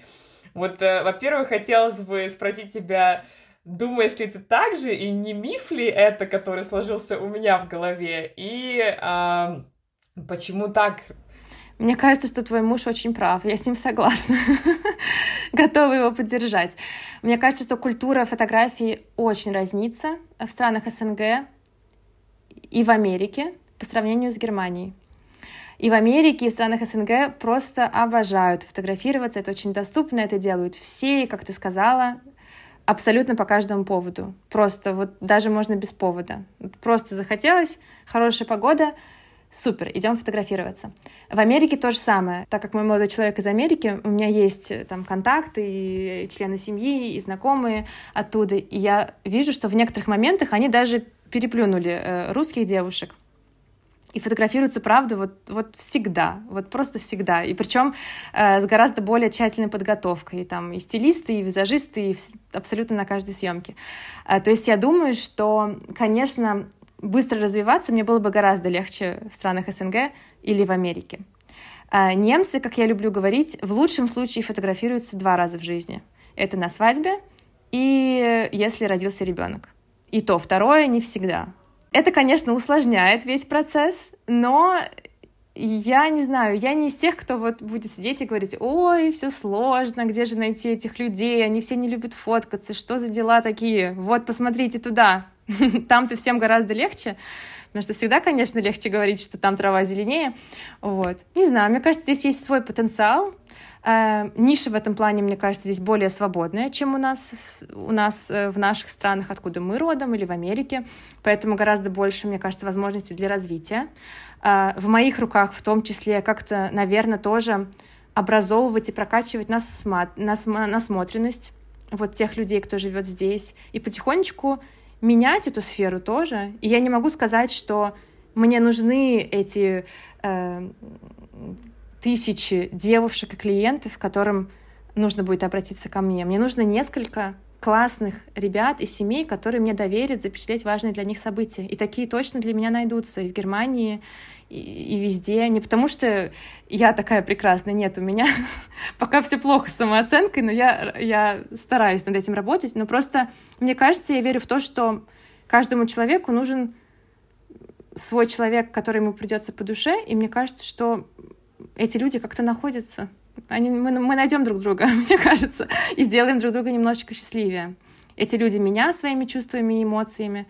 Вот, э, во-первых, хотелось бы спросить тебя, думаешь ли ты так же, и не миф ли это, который сложился у меня в голове, и э, почему так мне кажется, что твой муж очень прав, я с ним согласна. *laughs* Готова его поддержать. Мне кажется, что культура фотографии очень разнится в странах СНГ и в Америке по сравнению с Германией. И в Америке, и в странах СНГ просто обожают фотографироваться. Это очень доступно, это делают все, и, как ты сказала, абсолютно по каждому поводу. Просто вот даже можно без повода. Просто захотелось, хорошая погода, Супер, идем фотографироваться. В Америке то же самое. Так как мой молодой человек из Америки, у меня есть э, там контакты и члены семьи, и знакомые оттуда. И я вижу, что в некоторых моментах они даже переплюнули э, русских девушек. И фотографируются, правда, вот, вот всегда, вот просто всегда. И причем э, с гораздо более тщательной подготовкой. И, там и стилисты, и визажисты, и абсолютно на каждой съемке. Э, то есть я думаю, что, конечно, быстро развиваться мне было бы гораздо легче в странах СНГ или в Америке. А немцы, как я люблю говорить, в лучшем случае фотографируются два раза в жизни. Это на свадьбе и если родился ребенок. И то второе не всегда. Это, конечно, усложняет весь процесс, но я не знаю, я не из тех, кто вот будет сидеть и говорить, ой, все сложно, где же найти этих людей, они все не любят фоткаться, что за дела такие, вот, посмотрите туда, *laughs* Там-то всем гораздо легче, потому что всегда, конечно, легче говорить, что там трава зеленее. Вот. Не знаю, мне кажется, здесь есть свой потенциал. Э, ниша в этом плане, мне кажется, здесь более свободная, чем у нас, у нас э, в наших странах, откуда мы родом, или в Америке. Поэтому гораздо больше, мне кажется, возможностей для развития. Э, в моих руках в том числе как-то, наверное, тоже образовывать и прокачивать нас, насмотренность вот тех людей, кто живет здесь, и потихонечку менять эту сферу тоже. И я не могу сказать, что мне нужны эти э, тысячи девушек и клиентов, которым нужно будет обратиться ко мне. Мне нужно несколько классных ребят и семей, которые мне доверят запечатлеть важные для них события. И такие точно для меня найдутся и в Германии, и, и везде. Не потому что я такая прекрасная, нет, у меня *laughs* пока все плохо с самооценкой, но я, я стараюсь над этим работать. Но просто, мне кажется, я верю в то, что каждому человеку нужен свой человек, который ему придется по душе, и мне кажется, что эти люди как-то находятся. Они, мы, мы найдем друг друга, *laughs* мне кажется, и сделаем друг друга немножечко счастливее. Эти люди меня своими чувствами и эмоциями,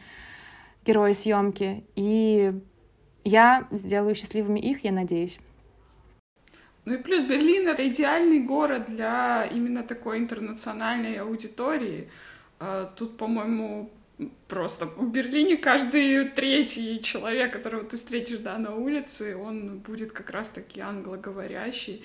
герои съемки, и я сделаю счастливыми их, я надеюсь. Ну и плюс Берлин — это идеальный город для именно такой интернациональной аудитории. А тут, по-моему, просто в Берлине каждый третий человек, которого ты встретишь да, на улице, он будет как раз-таки англоговорящий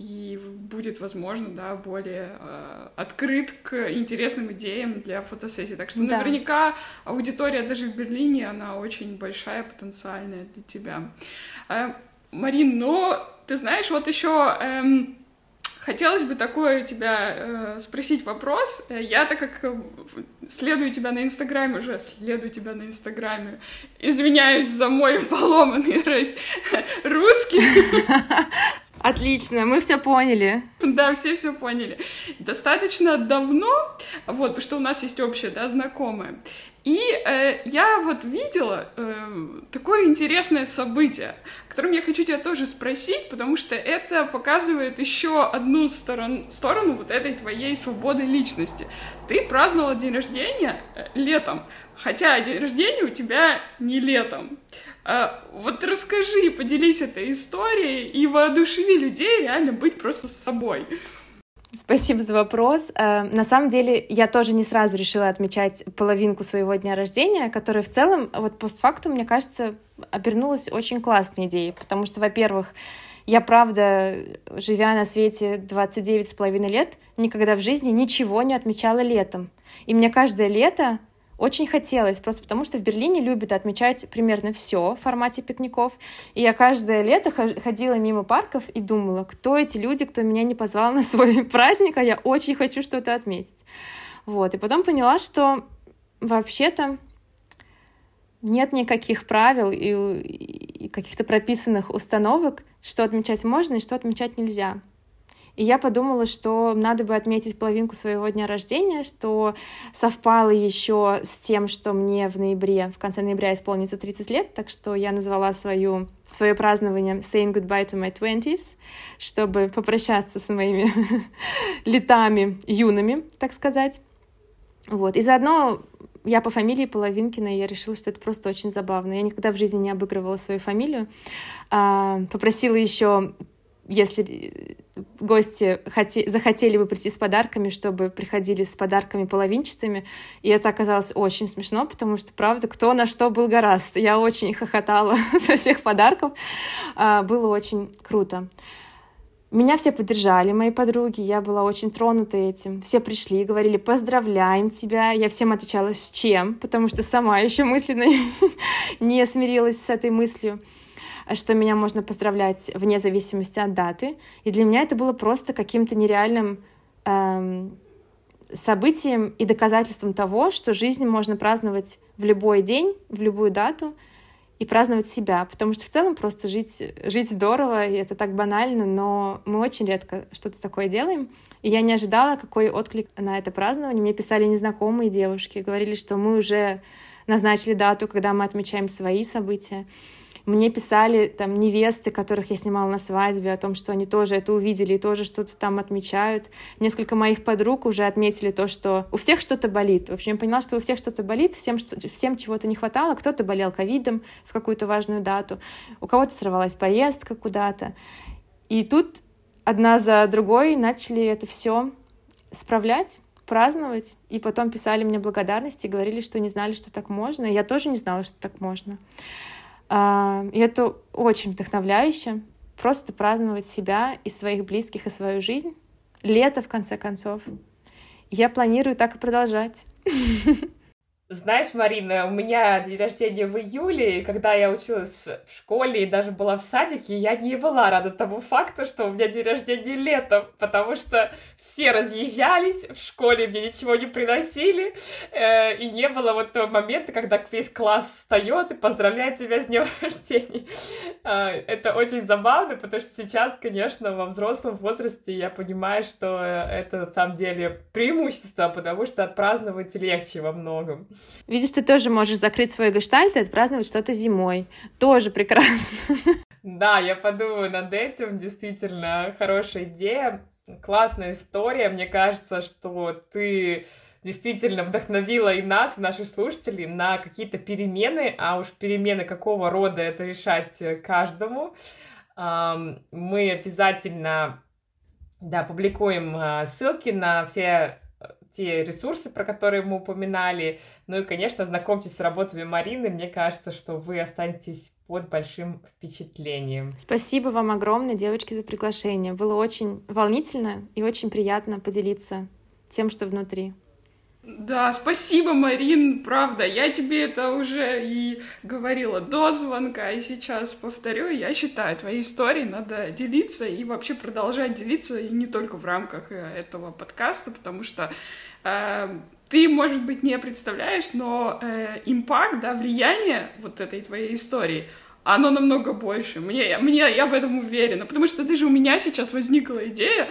и будет, возможно, да, более э, открыт к интересным идеям для фотосессии. Так что да. наверняка аудитория даже в Берлине, она очень большая, потенциальная для тебя. Э, Марин, ну, ты знаешь, вот еще... Эм, Хотелось бы такое у тебя э, спросить вопрос. Я, так как э, следую тебя на Инстаграме уже, следую тебя на Инстаграме, извиняюсь за мой *laughs* поломанный русский. *laughs* Отлично, мы все поняли. Да, все все поняли. Достаточно давно, вот, потому что у нас есть общая, да, знакомая. И э, я вот видела э, такое интересное событие, о котором я хочу тебя тоже спросить, потому что это показывает еще одну сторон, сторону вот этой твоей свободы личности. Ты праздновала день рождения э, летом, хотя день рождения у тебя не летом. А, вот расскажи, поделись этой историей и воодушеви людей реально быть просто с собой. Спасибо за вопрос. А, на самом деле, я тоже не сразу решила отмечать половинку своего дня рождения, которая в целом, вот постфактум, мне кажется, обернулась очень классной идеей, потому что, во-первых, я, правда, живя на свете 29 с половиной лет, никогда в жизни ничего не отмечала летом. И мне каждое лето очень хотелось, просто потому что в Берлине любят отмечать примерно все в формате пикников. И я каждое лето ходила мимо парков и думала, кто эти люди, кто меня не позвал на свой *laughs* праздник, а я очень хочу что-то отметить. Вот. И потом поняла, что вообще-то нет никаких правил и, и каких-то прописанных установок, что отмечать можно и что отмечать нельзя. И я подумала, что надо бы отметить половинку своего дня рождения, что совпало еще с тем, что мне в ноябре, в конце ноября исполнится 30 лет, так что я назвала свою свое празднование Saying Goodbye to My Twenties, чтобы попрощаться с моими *laughs* летами юными, так сказать. Вот. И заодно я по фамилии Половинкина, и я решила, что это просто очень забавно. Я никогда в жизни не обыгрывала свою фамилию. А, попросила еще если гости хоте... захотели бы прийти с подарками, чтобы приходили с подарками половинчатыми. И это оказалось очень смешно, потому что, правда, кто на что был гораст. Я очень хохотала *laughs* со всех подарков. А, было очень круто. Меня все поддержали, мои подруги, я была очень тронута этим. Все пришли и говорили, поздравляем тебя. Я всем отвечала, с чем, потому что сама еще мысленно *laughs* не смирилась с этой мыслью что меня можно поздравлять вне зависимости от даты. И для меня это было просто каким-то нереальным эм, событием и доказательством того, что жизнь можно праздновать в любой день, в любую дату и праздновать себя, потому что в целом просто жить, жить здорово, и это так банально, но мы очень редко что-то такое делаем. И я не ожидала, какой отклик на это празднование. Мне писали незнакомые девушки, говорили, что мы уже назначили дату, когда мы отмечаем свои события. Мне писали там невесты, которых я снимала на свадьбе, о том, что они тоже это увидели и тоже что-то там отмечают. Несколько моих подруг уже отметили то, что у всех что-то болит. В общем, я поняла, что у всех что-то болит, всем, что, всем чего-то не хватало. Кто-то болел ковидом в какую-то важную дату, у кого-то сорвалась поездка куда-то. И тут одна за другой начали это все справлять праздновать, и потом писали мне благодарности, говорили, что не знали, что так можно. Я тоже не знала, что так можно. А, и это очень вдохновляюще. Просто праздновать себя и своих близких, и свою жизнь. Лето, в конце концов. Я планирую так и продолжать. Знаешь, Марина, у меня день рождения в июле, и когда я училась в школе и даже была в садике, я не была рада тому факту, что у меня день рождения летом, потому что все разъезжались, в школе мне ничего не приносили, э, и не было вот того момента, когда весь класс встает и поздравляет тебя с днем *laughs* рождения. Э, это очень забавно, потому что сейчас, конечно, во взрослом возрасте я понимаю, что это на самом деле преимущество, потому что отпраздновать легче во многом. Видишь, ты тоже можешь закрыть свой гештальт и отпраздновать что-то зимой. Тоже прекрасно. *laughs* Да, я подумаю над этим, действительно хорошая идея, классная история. Мне кажется, что ты действительно вдохновила и нас, и наших слушателей на какие-то перемены, а уж перемены какого рода это решать каждому. Мы обязательно да, публикуем а, ссылки на все те ресурсы, про которые мы упоминали. Ну и, конечно, знакомьтесь с работами Марины. Мне кажется, что вы останетесь под большим впечатлением. Спасибо вам огромное, девочки, за приглашение. Было очень волнительно и очень приятно поделиться тем, что внутри. Да, спасибо, Марин, правда. Я тебе это уже и говорила до звонка, и сейчас повторю. Я считаю, твои истории надо делиться и вообще продолжать делиться, и не только в рамках э, этого подкаста, потому что э, ты, может быть, не представляешь, но э, импакт, да, влияние вот этой твоей истории, оно намного больше. Мне, мне, я в этом уверена, потому что даже у меня сейчас возникла идея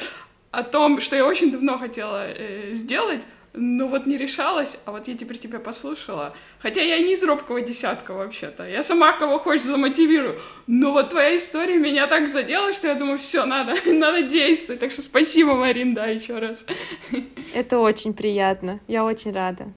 о том, что я очень давно хотела э, сделать, ну вот не решалась, а вот я теперь тебя послушала. Хотя я не из робкого десятка вообще-то. Я сама кого хочешь замотивирую. Но вот твоя история меня так задела, что я думаю, все, надо, *laughs* надо действовать. Так что спасибо, Марин, да, еще раз. Это очень приятно. Я очень рада.